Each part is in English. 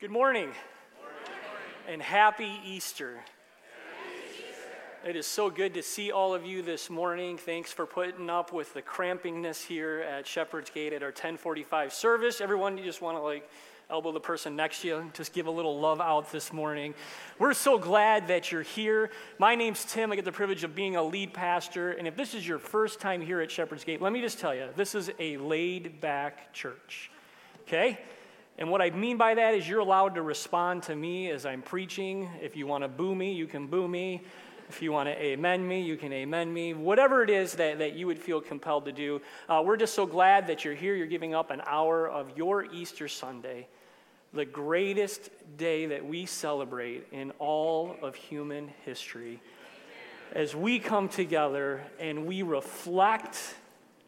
Good morning, and happy Easter. It is so good to see all of you this morning. Thanks for putting up with the crampingness here at Shepherd's Gate at our 1045 service. Everyone, you just want to like elbow the person next to you, just give a little love out this morning. We're so glad that you're here. My name's Tim. I get the privilege of being a lead pastor. And if this is your first time here at Shepherd's Gate, let me just tell you, this is a laid back church. Okay? And what I mean by that is you're allowed to respond to me as I'm preaching. If you want to boo me, you can boo me. If you want to amen me, you can amen me. Whatever it is that, that you would feel compelled to do, uh, we're just so glad that you're here. You're giving up an hour of your Easter Sunday, the greatest day that we celebrate in all of human history. As we come together and we reflect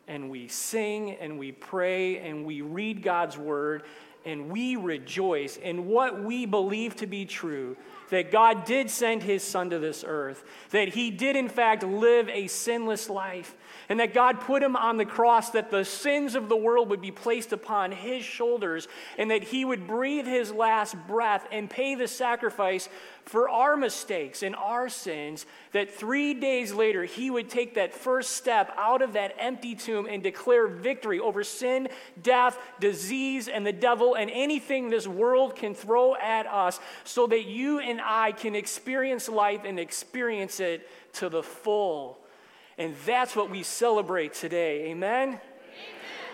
and we sing and we pray and we read God's word and we rejoice in what we believe to be true that God did send his son to this earth, that he did, in fact, live a sinless life, and that God put him on the cross that the sins of the world would be placed upon his shoulders, and that he would breathe his last breath and pay the sacrifice for our mistakes and our sins, that three days later he would take that first step out of that empty tomb and declare victory over sin, death, disease, and the devil, and anything this world can throw at us, so that you and I can experience life and experience it to the full. And that's what we celebrate today. Amen?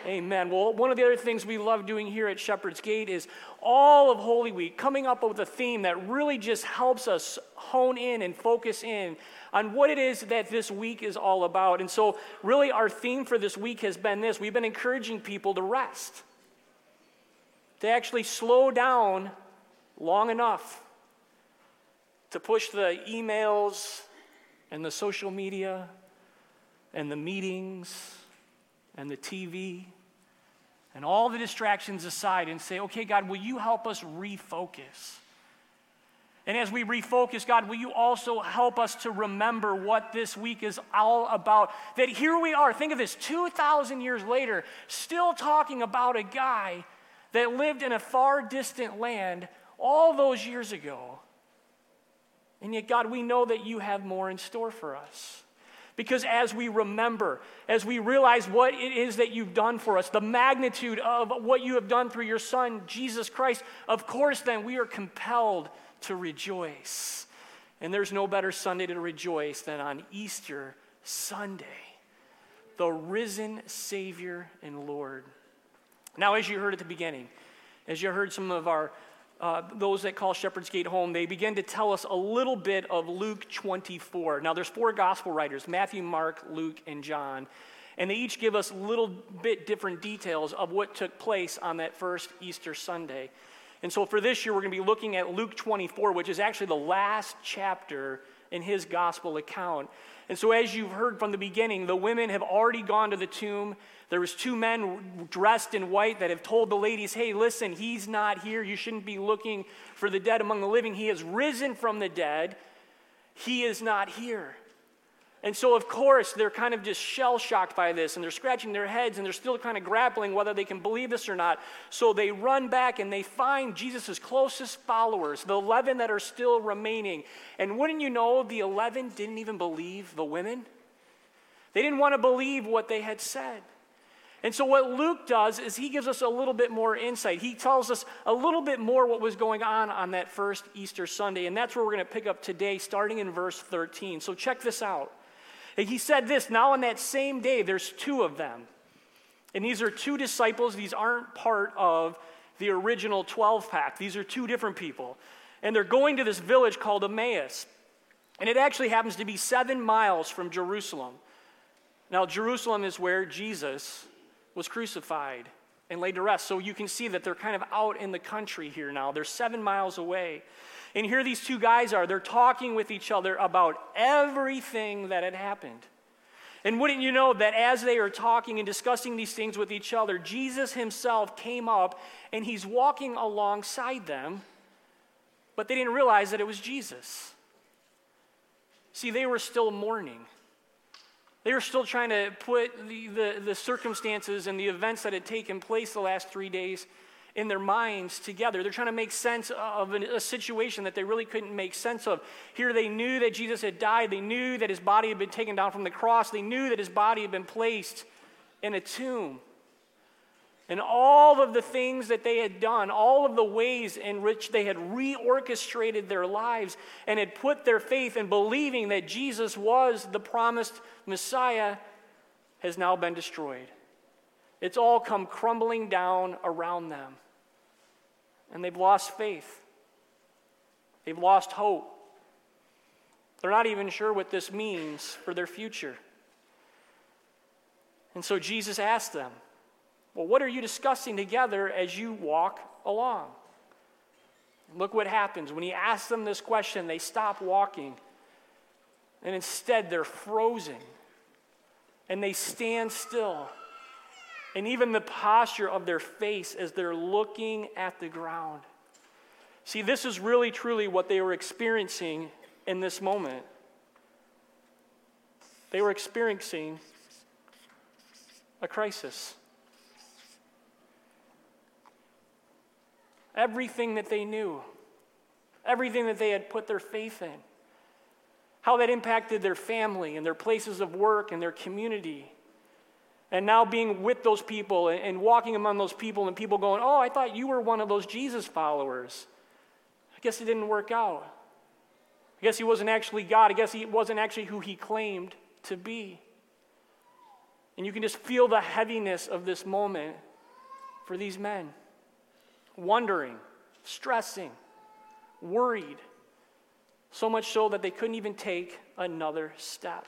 Amen. Well, one of the other things we love doing here at Shepherd's Gate is all of Holy Week coming up with a theme that really just helps us hone in and focus in on what it is that this week is all about. And so, really, our theme for this week has been this we've been encouraging people to rest, to actually slow down long enough to push the emails and the social media and the meetings and the TV and all the distractions aside and say, okay, God, will you help us refocus? And as we refocus, God, will you also help us to remember what this week is all about? That here we are, think of this, 2,000 years later, still talking about a guy that lived in a far distant land all those years ago. And yet, God, we know that you have more in store for us. Because as we remember, as we realize what it is that you've done for us, the magnitude of what you have done through your Son, Jesus Christ, of course, then we are compelled to rejoice. And there's no better Sunday to rejoice than on Easter Sunday, the risen Savior and Lord. Now, as you heard at the beginning, as you heard some of our uh, those that call Shepherd's Gate home, they begin to tell us a little bit of Luke 24. Now, there's four gospel writers Matthew, Mark, Luke, and John. And they each give us little bit different details of what took place on that first Easter Sunday. And so for this year, we're going to be looking at Luke 24, which is actually the last chapter in his gospel account. And so, as you've heard from the beginning, the women have already gone to the tomb. There was two men dressed in white that have told the ladies, "Hey, listen, he's not here. You shouldn't be looking for the dead among the living. He has risen from the dead. He is not here." And so, of course, they're kind of just shell shocked by this and they're scratching their heads and they're still kind of grappling whether they can believe this or not. So they run back and they find Jesus' closest followers, the 11 that are still remaining. And wouldn't you know, the 11 didn't even believe the women? They didn't want to believe what they had said. And so, what Luke does is he gives us a little bit more insight. He tells us a little bit more what was going on on that first Easter Sunday. And that's where we're going to pick up today, starting in verse 13. So, check this out. He said this now on that same day, there's two of them. And these are two disciples. These aren't part of the original 12 pack, these are two different people. And they're going to this village called Emmaus. And it actually happens to be seven miles from Jerusalem. Now, Jerusalem is where Jesus was crucified and laid to rest. So you can see that they're kind of out in the country here now. They're seven miles away. And here these two guys are. They're talking with each other about everything that had happened. And wouldn't you know that as they are talking and discussing these things with each other, Jesus himself came up and he's walking alongside them, but they didn't realize that it was Jesus. See, they were still mourning. They were still trying to put the, the, the circumstances and the events that had taken place the last three days in their minds together. They're trying to make sense of a situation that they really couldn't make sense of. Here they knew that Jesus had died, they knew that his body had been taken down from the cross, they knew that his body had been placed in a tomb. And all of the things that they had done, all of the ways in which they had reorchestrated their lives and had put their faith in believing that Jesus was the promised Messiah, has now been destroyed. It's all come crumbling down around them. And they've lost faith, they've lost hope. They're not even sure what this means for their future. And so Jesus asked them, Well, what are you discussing together as you walk along? Look what happens. When he asks them this question, they stop walking. And instead, they're frozen. And they stand still and even the posture of their face as they're looking at the ground. See, this is really truly what they were experiencing in this moment. They were experiencing a crisis. Everything that they knew, everything that they had put their faith in, how that impacted their family and their places of work and their community and now being with those people and, walking among those people, and people going, Oh, I thought you were one of those Jesus followers. I guess it didn't work out. I guess he wasn't actually God. I guess he wasn't actually who he claimed to be. And you can just feel the heaviness of this moment for these men wondering, stressing, worried, so much so that they couldn't even take another step.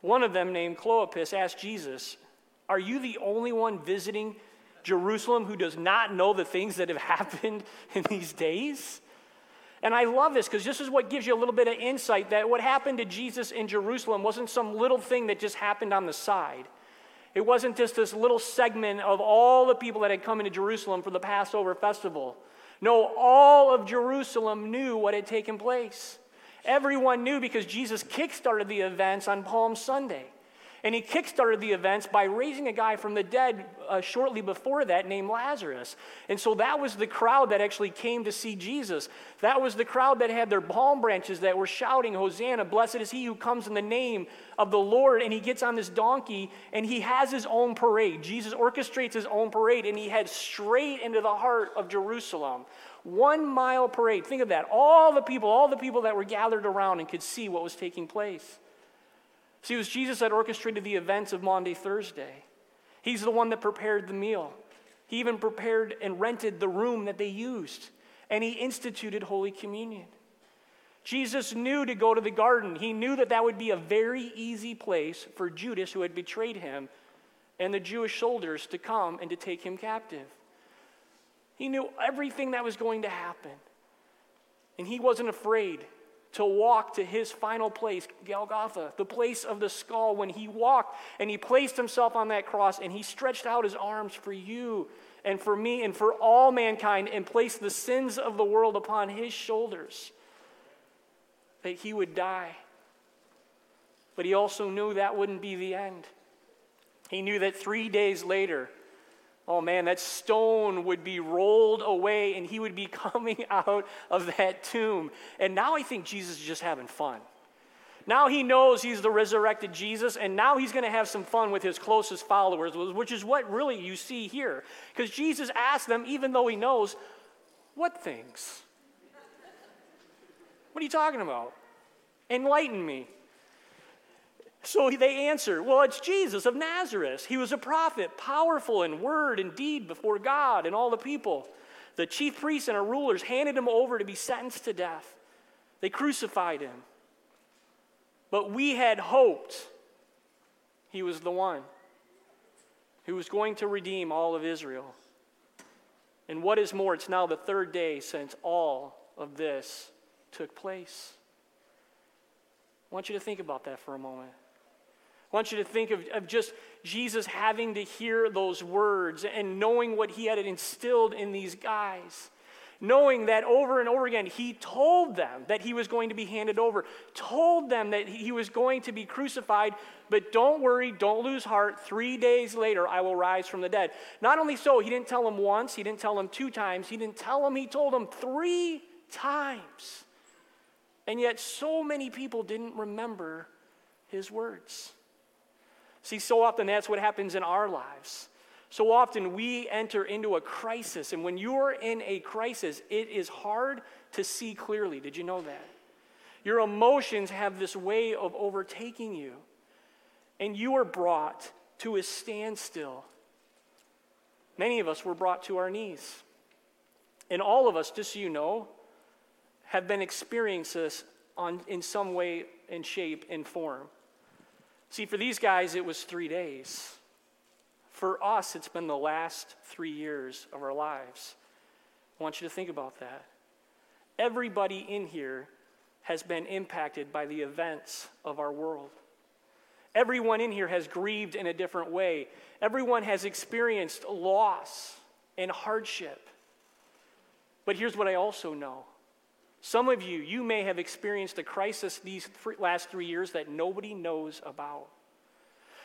One of them, named Cleopas, asked Jesus, Are you the only one visiting Jerusalem who does not know the things that have happened in these days? And I love this because this is what gives you a little bit of insight that what happened to Jesus in Jerusalem wasn't some little thing that just happened on the side. It wasn't just this little segment of all the people that had come into Jerusalem for the Passover festival. No, all of Jerusalem knew what had taken place. Everyone knew because Jesus kickstarted the events on Palm Sunday. And he kickstarted the events by raising a guy from the dead uh, shortly before that named Lazarus. And so that was the crowd that actually came to see Jesus. That was the crowd that had their palm branches that were shouting, Hosanna, blessed is he who comes in the name of the Lord. And he gets on this donkey and he has his own parade. Jesus orchestrates his own parade and he heads straight into the heart of Jerusalem. One mile parade. Think of that. All the people, all the people that were gathered around and could see what was taking place. See, it was Jesus that orchestrated the events of Maundy, Thursday. He's the one that prepared the meal. He even prepared and rented the room that they used. And he instituted Holy Communion. Jesus knew to go to the garden. He knew that that would be a very easy place for Judas, who had betrayed him, and the Jewish soldiers to come and to take him captive. He knew everything that was going to happen. And he wasn't afraid to walk to his final place, Golgotha, the place of the skull, when he walked and he placed himself on that cross and he stretched out his arms for you and for me and for all mankind and placed the sins of the world upon his shoulders, that he would die. But he also knew that wouldn't be the end. He knew that three days later, Oh man, that stone would be rolled away and he would be coming out of that tomb. And now I think Jesus is just having fun. Now he knows he's the resurrected Jesus, and now he's going to have some fun with his closest followers, which is what really you see here. Because Jesus asked them, even though he knows, what things? What are you talking about? Enlighten me. So they answer, Well, it's Jesus of Nazareth. He was a prophet, powerful in word and deed before God and all the people. The chief priests and our rulers handed him over to be sentenced to death. They crucified him. But we had hoped he was the one who was going to redeem all of Israel. And what is more, it's now the third day since all of this took place. I want you to think about that for a moment. I want you to think of, of just Jesus having to hear those words and knowing what he had instilled in these guys. knowing that over and over again, he told them that he was going to be handed over, told them that he was going to be crucified, but don't worry, don't lose heart. Three days later, I will rise from the dead. Not only so, he didn't tell them once, he didn't tell them two times, he didn't tell them, he told them three times. And yet, so many people didn't remember his words. See, so often that's what happens in our lives. So often we enter into a crisis, and when you're in a crisis, it is hard to see clearly. Did you know that? Your emotions have this way of overtaking you, and you are brought to a standstill. Many of us were brought to our knees. And all of us, just so you know, have been experiencing this on, in some way and shape and form. See, for these guys, it was three days. For us, it's been the last three years of our lives. I want you to think about that. Everybody in here has been impacted by the events of our world. Everyone in here has grieved in a different way. Everyone has experienced loss and hardship. But here's what I also know some of you, you may have experienced a crisis these last three years that nobody knows about.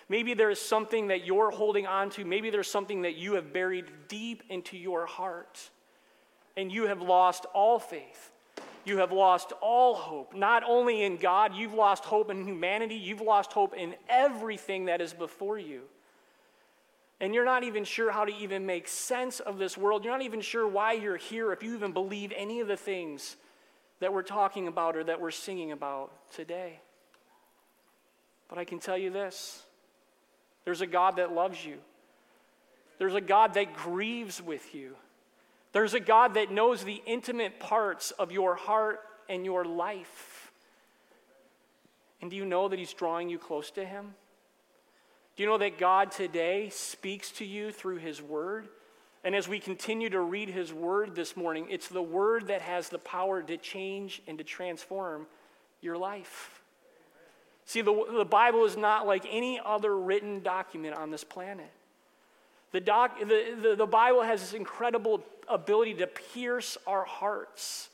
Maybe there is something that you're holding on to. Maybe there's something that you have buried deep into your heart. And you have lost all faith. You have lost all hope, not only in God, you've lost hope in humanity, you've lost hope in everything that is before you. And you're not even sure how to even make sense of this world. You're not even sure why you're here, if you even believe any of the things that we're talking about or that we're singing about today. But I can tell you this there's a God that loves you. There's a God that grieves with you. There's a God that knows the intimate parts of your heart and your life. And do you know that He's drawing you close to Him? Do you know that God today speaks to you through His Word? And as we continue to read His Word this morning, it's the Word that has the power to change and to transform your life. See, the, the Bible is not like any other written document on this planet. The, doc, the, the, the Bible has this incredible ability to pierce our hearts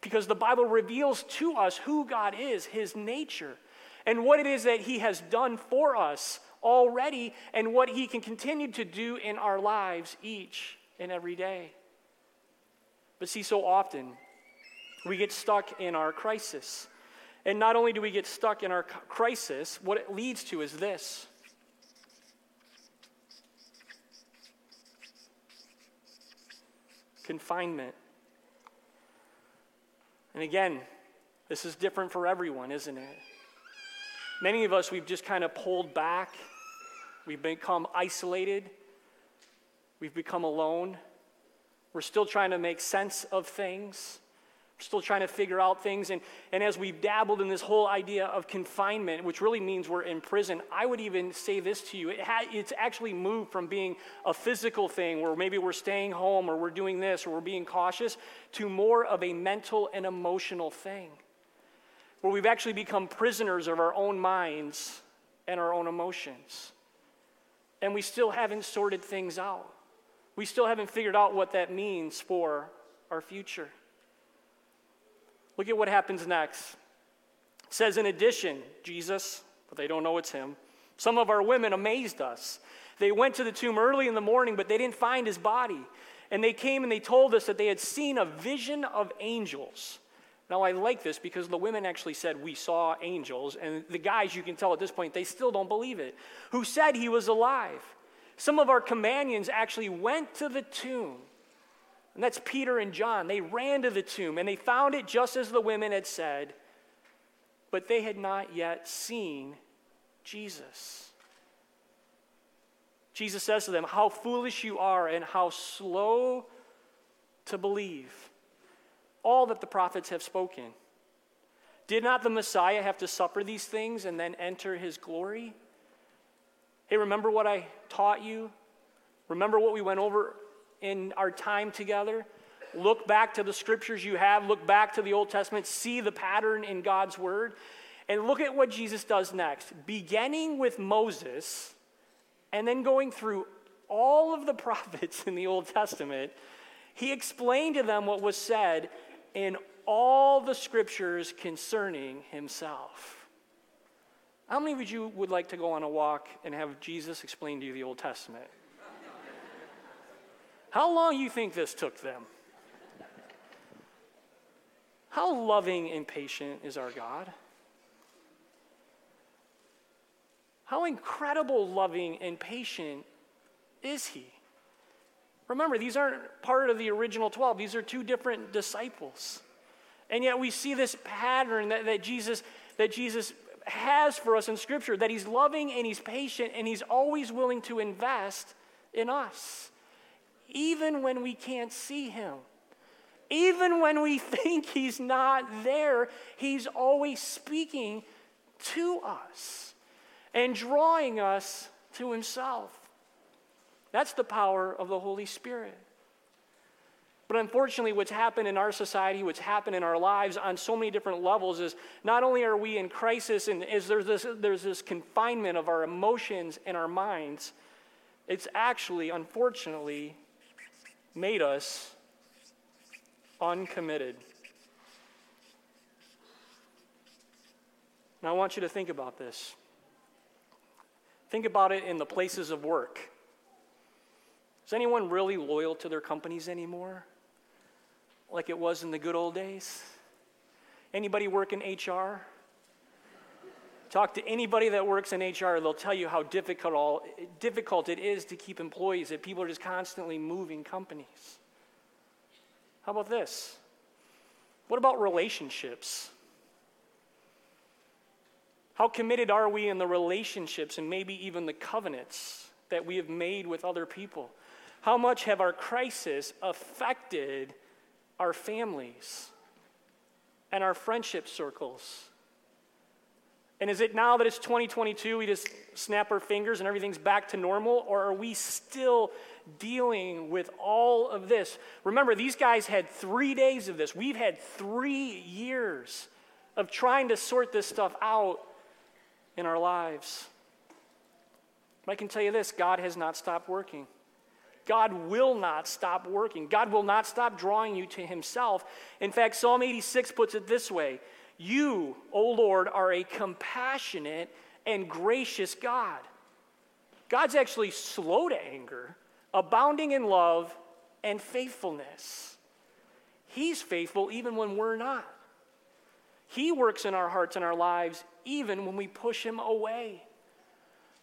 because the Bible reveals to us who God is, His nature, and what it is that He has done for us already, and what He can continue to do in our lives each and every day. But see, so often we get stuck in our crisis. And not only do we get stuck in our crisis, what it leads to is this. Confinement. And again, this is different for everyone, isn't it? Many of us, we've just kind of pulled back. We've become isolated. We've become alone. We're still trying to make sense of things. We're still trying to figure out things. And, and as we've dabbled in this whole idea of confinement, which really means we're in prison, I would even say this to you. It ha- it's actually moved from being a physical thing where maybe we're staying home or we're doing this or we're being cautious to more of a mental and emotional thing where we've actually become prisoners of our own minds and our own emotions. And we still haven't sorted things out. We still haven't figured out what that means for our future. Look at what happens next. It says, in addition, Jesus, but they don't know it's him, some of our women amazed us. They went to the tomb early in the morning, but they didn't find his body. And they came and they told us that they had seen a vision of angels. Now, I like this because the women actually said, We saw angels. And the guys, you can tell at this point, they still don't believe it, who said he was alive. Some of our companions actually went to the tomb and that's Peter and John. They ran to the tomb and they found it just as the women had said, but they had not yet seen Jesus. Jesus says to them, How foolish you are and how slow to believe all that the prophets have spoken. Did not the Messiah have to suffer these things and then enter his glory? Hey, remember what I taught you? Remember what we went over in our time together. Look back to the scriptures you have, look back to the Old Testament, see the pattern in God's word, and look at what Jesus does next. Beginning with Moses and then going through all of the prophets in the Old Testament, He explained to them what was said in all the scriptures concerning himself. How many of you would like to go on a walk and have Jesus explain to you the Old Testament? How long you think this took them? How loving and patient is our God? How incredible loving and patient is he? Remember, these aren't part of the original 12, these are two different disciples. And yet we see this pattern that, that, Jesus, that Jesus has for us in Scripture that he's loving and he's patient and he's always willing to invest in us, even when we can't see him. Even when we think he's not there, he's always speaking to us and drawing us to himself. That's the power of the Holy Spirit. But unfortunately, what's happened in our society, what's happened in our lives on so many different levels is not only are we in crisis and is there's this, there's this confinement of our emotions and our minds, it's actually, unfortunately, made us uncommitted. Now, I want you to think about this. Think about it in the places of work. Is anyone really loyal to their companies anymore? like it was in the good old days? Anybody work in HR? Talk to anybody that works in HR, they'll tell you how difficult, all, difficult it is to keep employees, that people are just constantly moving companies. How about this? What about relationships? How committed are we in the relationships and maybe even the covenants that we have made with other people? How much have our crisis affected our families and our friendship circles? And is it now that it's 2022, we just snap our fingers and everything's back to normal? Or are we still dealing with all of this? Remember, these guys had three days of this. We've had three years of trying to sort this stuff out in our lives. But I can tell you this God has not stopped working. God will not stop working. God will not stop drawing you to Himself. In fact, Psalm 86 puts it this way You, O Lord, are a compassionate and gracious God. God's actually slow to anger, abounding in love and faithfulness. He's faithful even when we're not. He works in our hearts and our lives even when we push Him away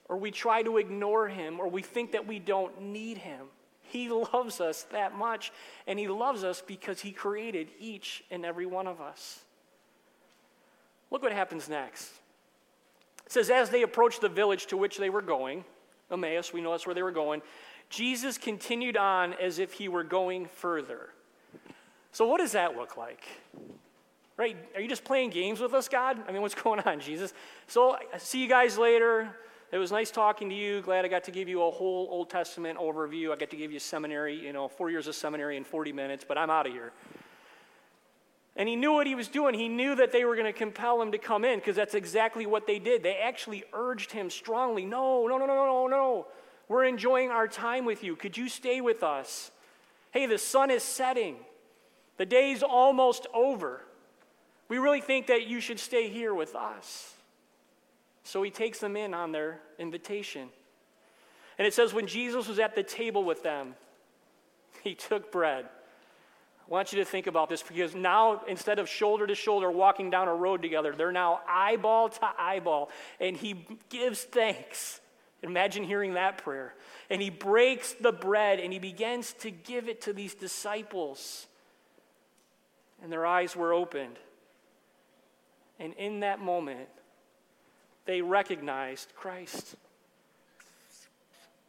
or we try to ignore him, or we think that we don't need him. He loves us that much, and he loves us because he created each and every one of us. Look what happens next. It says, As they approached the village to which they were going, Emmaus, we know that's where they were going, Jesus continued on as if he were going further. So, what does that look like? Right? Are you just playing games with us, God? I mean, what's going on, Jesus? So, see you guys later. It was nice talking to you. Glad I got to give you a whole Old Testament overview. I got to give you seminary, you know, four years of seminary in 40 minutes, but I'm out of here. And he knew what he was doing. He knew that they were going to compel him to come in because that's exactly what they did. They actually urged him strongly no, no, no, no, no, no. We're enjoying our time with you. Could you stay with us? Hey, the sun is setting, the day's almost over. We really think that you should stay here with us. So he takes them in on their invitation. And it says, when Jesus was at the table with them, he took bread. I want you to think about this because now, instead of shoulder to shoulder walking down a road together, they're now eyeball to eyeball. And he gives thanks. Imagine hearing that prayer. And he breaks the bread and he begins to give it to these disciples. And their eyes were opened. And in that moment, they recognized Christ.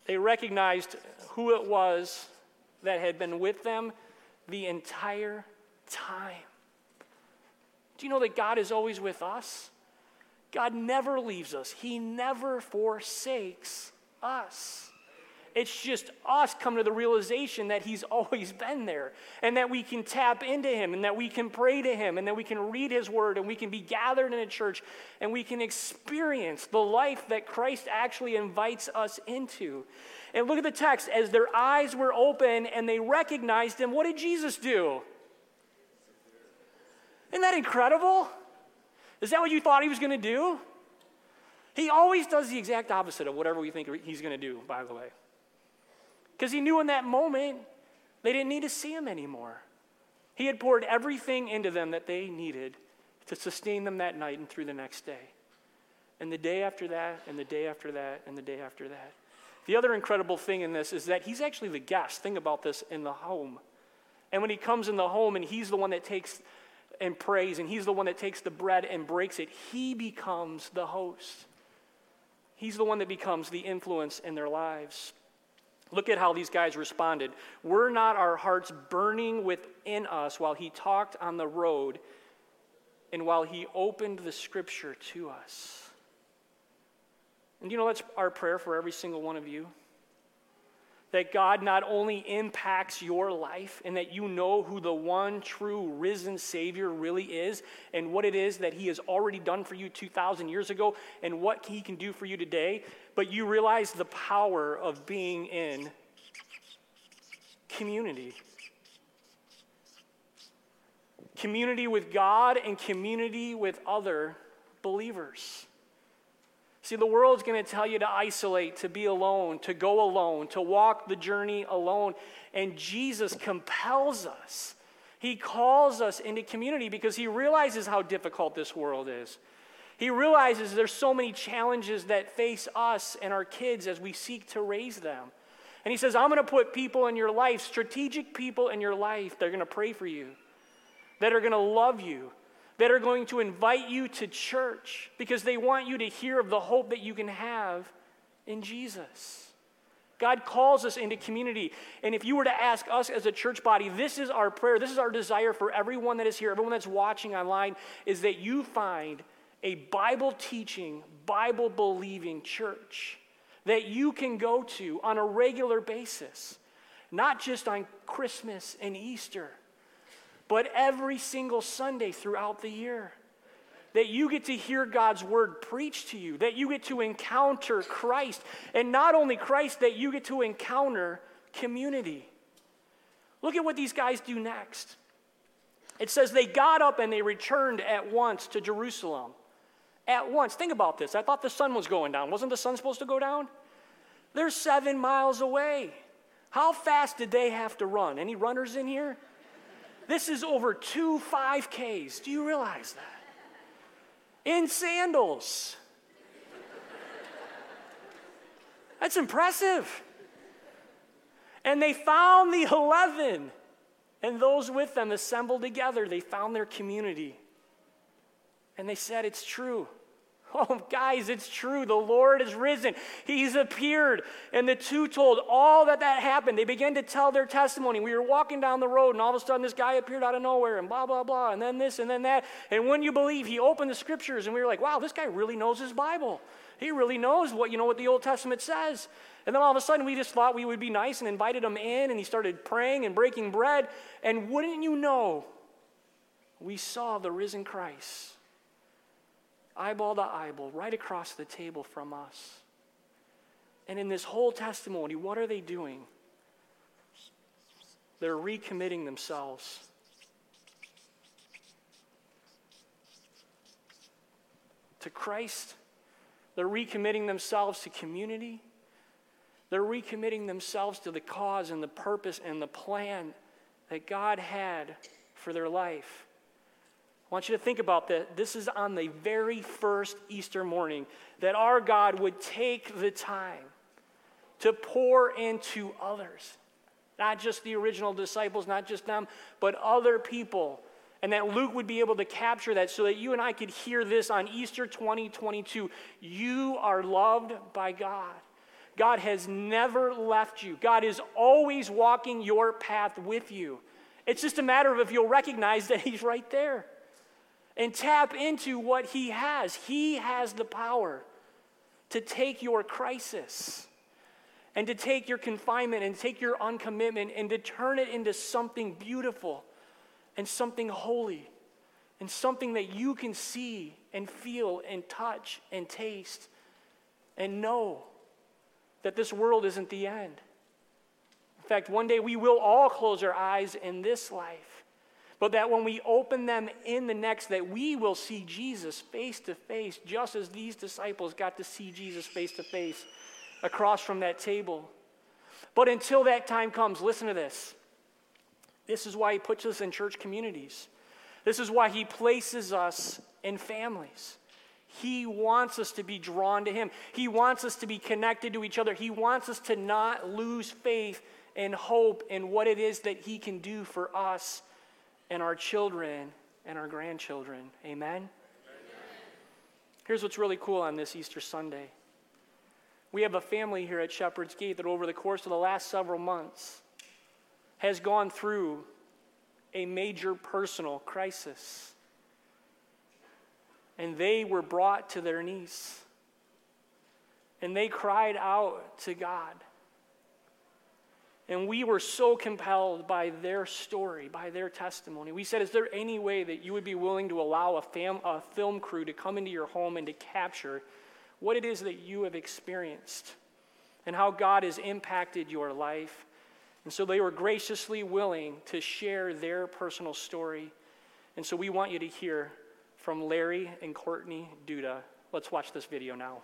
They recognized who it was that had been with them the entire time. Do you know that God is always with us? God never leaves us, He never forsakes us. It's just us come to the realization that He's always been there and that we can tap into Him and that we can pray to Him and that we can read His Word and we can be gathered in a church and we can experience the life that Christ actually invites us into. And look at the text as their eyes were open and they recognized Him, what did Jesus do? Isn't that incredible? Is that what you thought He was going to do? He always does the exact opposite of whatever we think he's going to do, by the way. Because he knew in that moment they didn't need to see him anymore. He had poured everything into them that they needed to sustain them that night and through the next day. And the day after that, and the day after that, and the day after that. The other incredible thing in this is that he's actually the guest. Think about this in the home. And when he comes in the home and he's the one that takes and prays, and he's the one that takes the bread and breaks it, he becomes the host. He's the one that becomes the influence in their lives. Look at how these guys responded. Were not our hearts burning within us while he talked on the road and while he opened the scripture to us? And you know that's our prayer for every single one of you? That God not only impacts your life and that you know who the one true risen Savior really is and what it is that He has already done for you 2,000 years ago and what He can do for you today, but you realize the power of being in community. Community with God and community with other believers. See, the world's going to tell you to isolate, to be alone, to go alone, to walk the journey alone. And Jesus compels us. He calls us into community because he realizes how difficult this world is. He realizes there's so many challenges that face us and our kids as we seek to raise them. And he says, I'm going to put people in your life, strategic people in your life, that are going to pray for you, that are going to love you, that are going to invite you to church because they want you to hear of the hope that you can have in Jesus. God calls us into community. And if you were to ask us as a church body, this is our prayer, this is our desire for everyone that is here, everyone that's watching online, is that you find a Bible teaching, Bible believing church that you can go to on a regular basis, not just on Christmas and Easter but every single Sunday throughout the year. That you get to hear God's word preached to you, that you get to encounter Christ, and not only Christ, that you get to encounter community. Look at what these guys do next. It says they got up and they returned at once to Jerusalem. At once. Think about this. I thought the sun was going down. Wasn't the sun supposed to go down? They're seven miles away. How fast did they have to run? Any runners in here? This is over two 5Ks. Do you realize that? In sandals. That's impressive. And they found the 11, and those with them assembled together. They found their community. And they said, It's true. Oh, guys, it's true. The Lord is risen. He's appeared. And the two told all that that happened. They began to tell their testimony. We were walking down the road, and all of a sudden, this guy appeared out of nowhere, and blah, blah, blah, and then this, and then that. And when you believe, he opened the scriptures, and we were like, wow, this guy really knows his Bible. He really knows what, you know, what the Old Testament says. And then all of a sudden, we just thought we would be nice and invited him in, and he started praying and breaking bread. And wouldn't you know, we saw the risen Christ eyeball to eyeball, right across the table from us. And in this whole testimony, what are they doing? They're recommitting themselves. To Christ. They're recommitting themselves to community. They're recommitting themselves to the cause and the purpose and the plan that God had for their life. Want you to think about that. This is on the very first Easter morning that our God would take the time to pour into others. Not just the original disciples, not just them, but other people. And that Luke would be able to capture that so that you and I could hear this on Easter 2022. You are loved by God. God has never left you, God is always walking your path with you. It's just a matter of if you'll recognize that He's right there and tap into what He has. He has the power to take your crisis and to take your confinement and take your uncommitment and to turn it into something beautiful and something holy and something that you can see and feel and touch and taste and know that this world isn't the end. In fact, one day we will all close our eyes in this life, but that when we open them in the next, that we will see Jesus face to face, just as these disciples got to see Jesus face to face across from that table. But until that time comes, listen to this. This is why he puts us in church communities. This is why he places us in families. He wants us to be drawn to him. He wants us to be connected to each other. He wants us to not lose faith and hope in what it is that he can do for us and our children and our grandchildren. Amen? Amen. Here's what's really cool on this Easter Sunday. We have a family here at Shepherd's Gate that over the course of the last several months has gone through a major personal crisis. And they were brought to their knees. And they cried out to God. And we were so compelled by their story, by their testimony. We said, Is there any way that you would be willing to allow a, fam- a film crew to come into your home and to capture what it is that you have experienced and how God has impacted your life. And so they were graciously willing to share their personal story. And so we want you to hear from Larry and Courtney Duda. Let's watch this video now.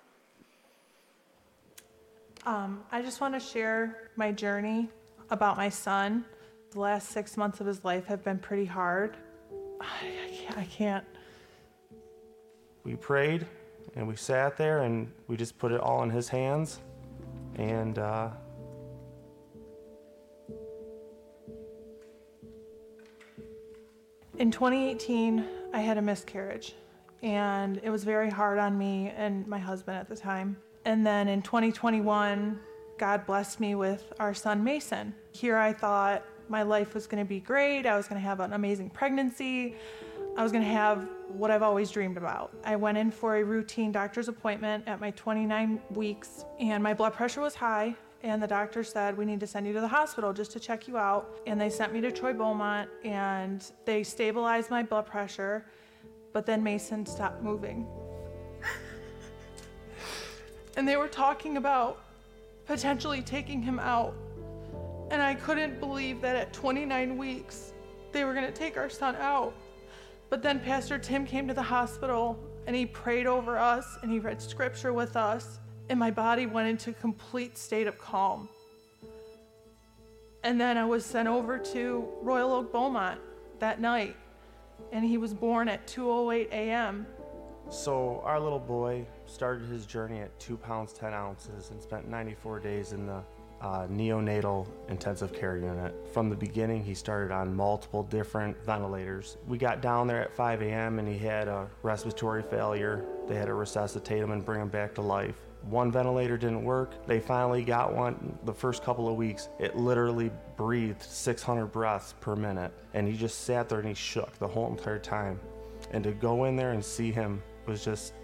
Um, I just want to share my journey about my son. The last six months of his life have been pretty hard. I, I, can't, I can't. We prayed and we sat there and we just put it all in his hands. And uh, in 2018, I had a miscarriage, and it was very hard on me and my husband at the time. And then in 2021, God blessed me with our son Mason. Here I thought my life was going to be great. I was going to have an amazing pregnancy. I was going to have what I've always dreamed about. I went in for a routine doctor's appointment at my 29 weeks, and my blood pressure was high. And the doctor said, We need to send you to the hospital just to check you out. And they sent me to Troy Beaumont and they stabilized my blood pressure. But then Mason stopped moving. And they were talking about potentially taking him out. And I couldn't believe that at 29 weeks, they were going to take our son out. But then Pastor Tim came to the hospital and he prayed over us and he read scripture with us, and my body went into a complete state of calm. And then I was sent over to Royal Oak Beaumont that night, and he was born at 2:08 a.m. So our little boy started his journey at two pounds ten ounces and spent 94 days in the uh, neonatal intensive care unit. From the beginning, he started on multiple different ventilators. We got down there at 5 a.m. and he had a respiratory failure. They had to resuscitate him and bring him back to life. One ventilator didn't work. They finally got one the first couple of weeks. It literally breathed 600 breaths per minute. And he just sat there and he shook the whole entire time. And to go in there and see him was just,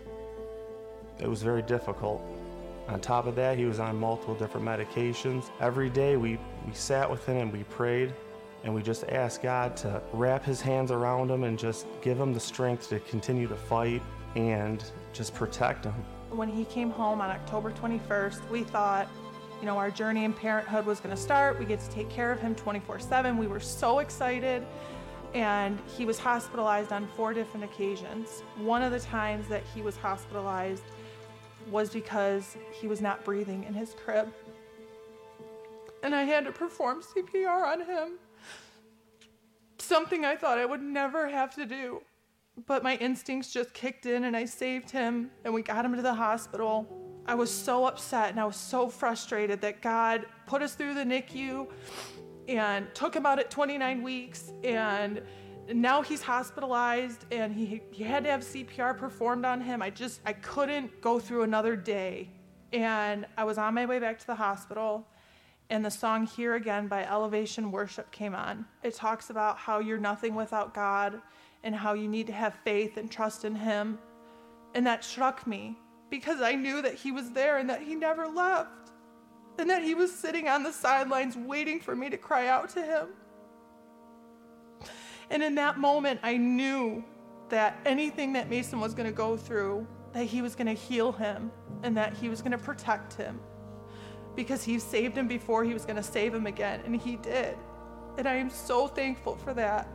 it was very difficult. On top of that, he was on multiple different medications. Every day we, we sat with him and we prayed and we just asked God to wrap his hands around him and just give him the strength to continue to fight and just protect him. When he came home on October 21st, we thought, you know, our journey in parenthood was going to start. We get to take care of him 24 7. We were so excited. And he was hospitalized on four different occasions. One of the times that he was hospitalized, was because he was not breathing in his crib. And I had to perform CPR on him. Something I thought I would never have to do. But my instincts just kicked in and I saved him and we got him to the hospital. I was so upset and I was so frustrated that God put us through the NICU and took him out at 29 weeks and now he's hospitalized and he, he had to have CPR performed on him. I just, I couldn't go through another day. And I was on my way back to the hospital and the song Here Again by Elevation Worship came on. It talks about how you're nothing without God and how you need to have faith and trust in Him. And that struck me because I knew that He was there and that He never left. and that he was sitting on the sidelines waiting for me to cry out to him. And in that moment, I knew that anything that Mason was going to go through, that he was going to heal him and that he was going to protect him because he saved him before he was going to save him again, and he did. And I am so thankful for that.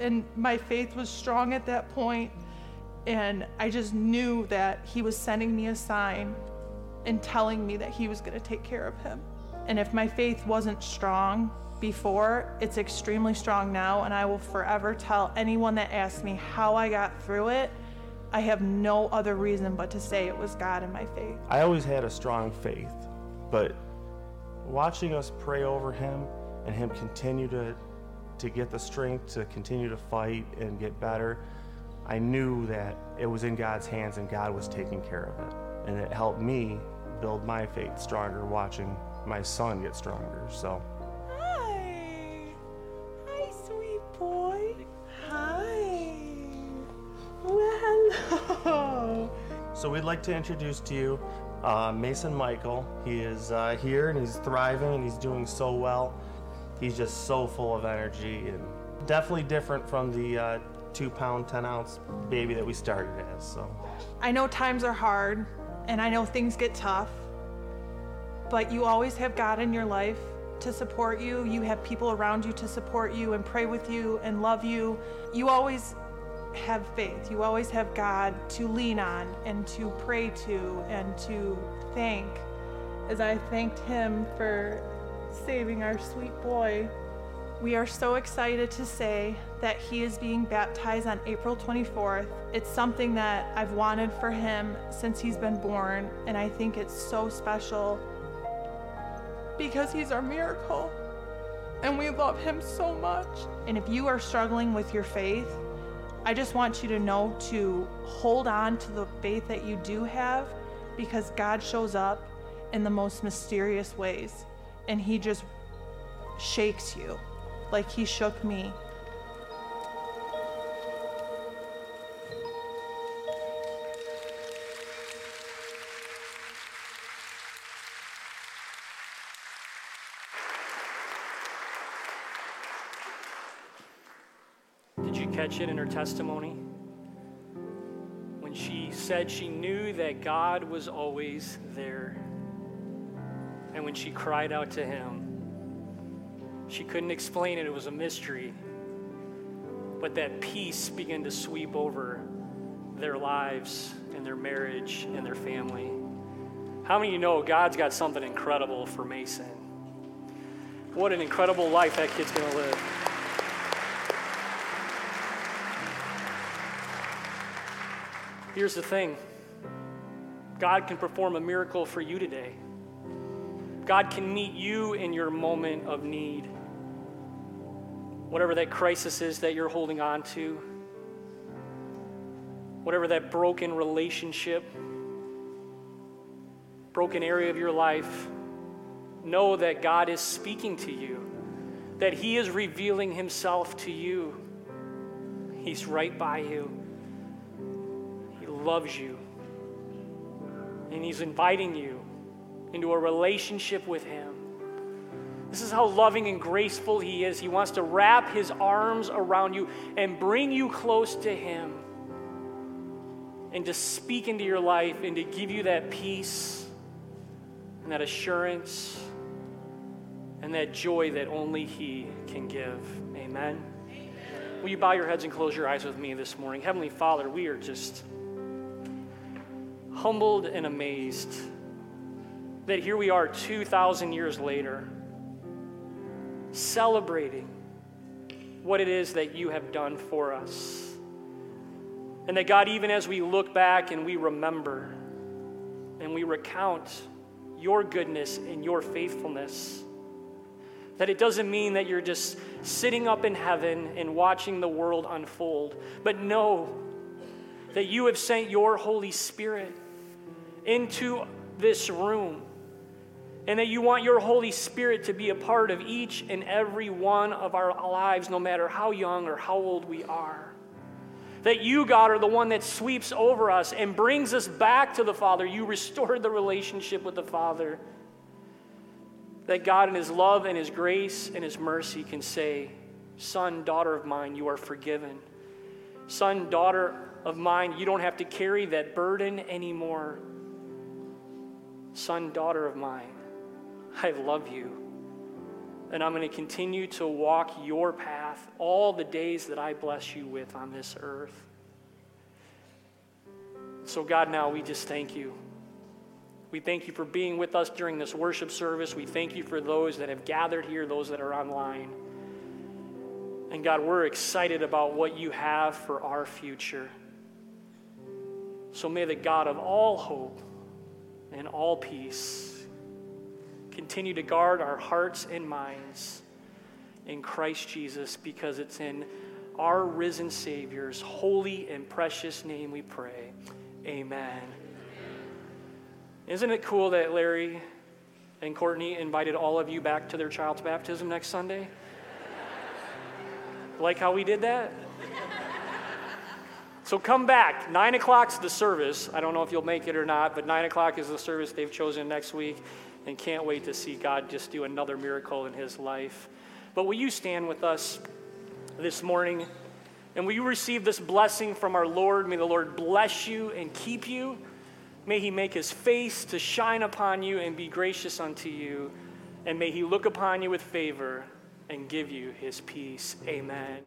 And my faith was strong at that point, and I just knew that he was sending me a sign and telling me that he was going to take care of him. And if my faith wasn't strong before, it's extremely strong now, and I will forever tell anyone that asks me how I got through it. I have no other reason but to say it was God and my faith. I always had a strong faith, but watching us pray over him and him continue to to get the strength to continue to fight and get better, I knew that it was in God's hands and God was taking care of it. And it helped me build my faith stronger watching my son get stronger. So So we'd like to introduce to you uh, Mason Michael. He is uh, here and he's thriving and he's doing so well. He's just so full of energy and definitely different from the uh, two pound, 10 ounce baby that we started as. So I know times are hard and I know things get tough, but you always have God in your life to support you. You have people around you to support you and pray with you and love you. You always have faith. You always have God to lean on and to pray to and to thank. As I thanked Him for saving our sweet boy, we are so excited to say that he is being baptized on April 24th. It's something that I've wanted for him since he's been born, and I think it's so special because he's our miracle and we love him so much. And if you are struggling with your faith, I just want you to know to hold on to the faith that you do have because God shows up in the most mysterious ways and he just shakes you like he shook me. In her testimony? When she said she knew that God was always there. And when she cried out to him, she couldn't explain it, it was a mystery. But that peace began to sweep over their lives and their marriage and their family. How many of you know God's got something incredible for Mason? What an incredible life that kid's going to live. Here's the thing God can perform a miracle for you today. God can meet you in your moment of need. Whatever that crisis is that you're holding on to, whatever that broken relationship, broken area of your life, know that God is speaking to you, that He is revealing Himself to you. He's right by you. Loves you. And He's inviting you into a relationship with Him. This is how loving and graceful He is. He wants to wrap His arms around you and bring you close to Him and to speak into your life and to give you that peace and that assurance and that joy that only He can give. Amen. Amen. Will you bow your heads and close your eyes with me this morning? Heavenly Father, we are just humbled and amazed that here we are 2,000 years later, celebrating what it is that you have done for us. And that God, even as we look back and we remember and we recount your goodness and your faithfulness, that it doesn't mean that you're just sitting up in heaven and watching the world unfold, but know that you have sent your Holy Spirit into this room and that you want your Holy Spirit to be a part of each and every one of our lives, no matter how young or how old we are. That you, God, are the one that sweeps over us and brings us back to the Father. You restored the relationship with the Father. that God, in His love and His grace and His mercy, can say, Son, daughter of mine, you are forgiven. Son, daughter of mine, you don't have to carry that burden anymore. Son, daughter of mine, I love you. And I'm going to continue to walk your path all the days that I bless you with on this earth. So, God, now we just thank you. We thank you for being with us during this worship service. We thank you for those that have gathered here, those that are online. And God, we're excited about what you have for our future. So may the God of all hope and all peace continue to guard our hearts and minds in Christ Jesus because it's in our risen Savior's holy and precious name we pray. Amen. Isn't it cool that Larry and Courtney invited all of you back to their child's baptism next Sunday? like how we did that? So come back. Nine o'clock's the service. I don't know if you'll make it or not, but nine o'clock is the service they've chosen next week, and can't wait to see God just do another miracle in his life. But will you stand with us this morning? And will you receive this blessing from our Lord? May the Lord bless you and keep you. May he make his face to shine upon you and be gracious unto you. And may he look upon you with favor and give you his peace. Amen.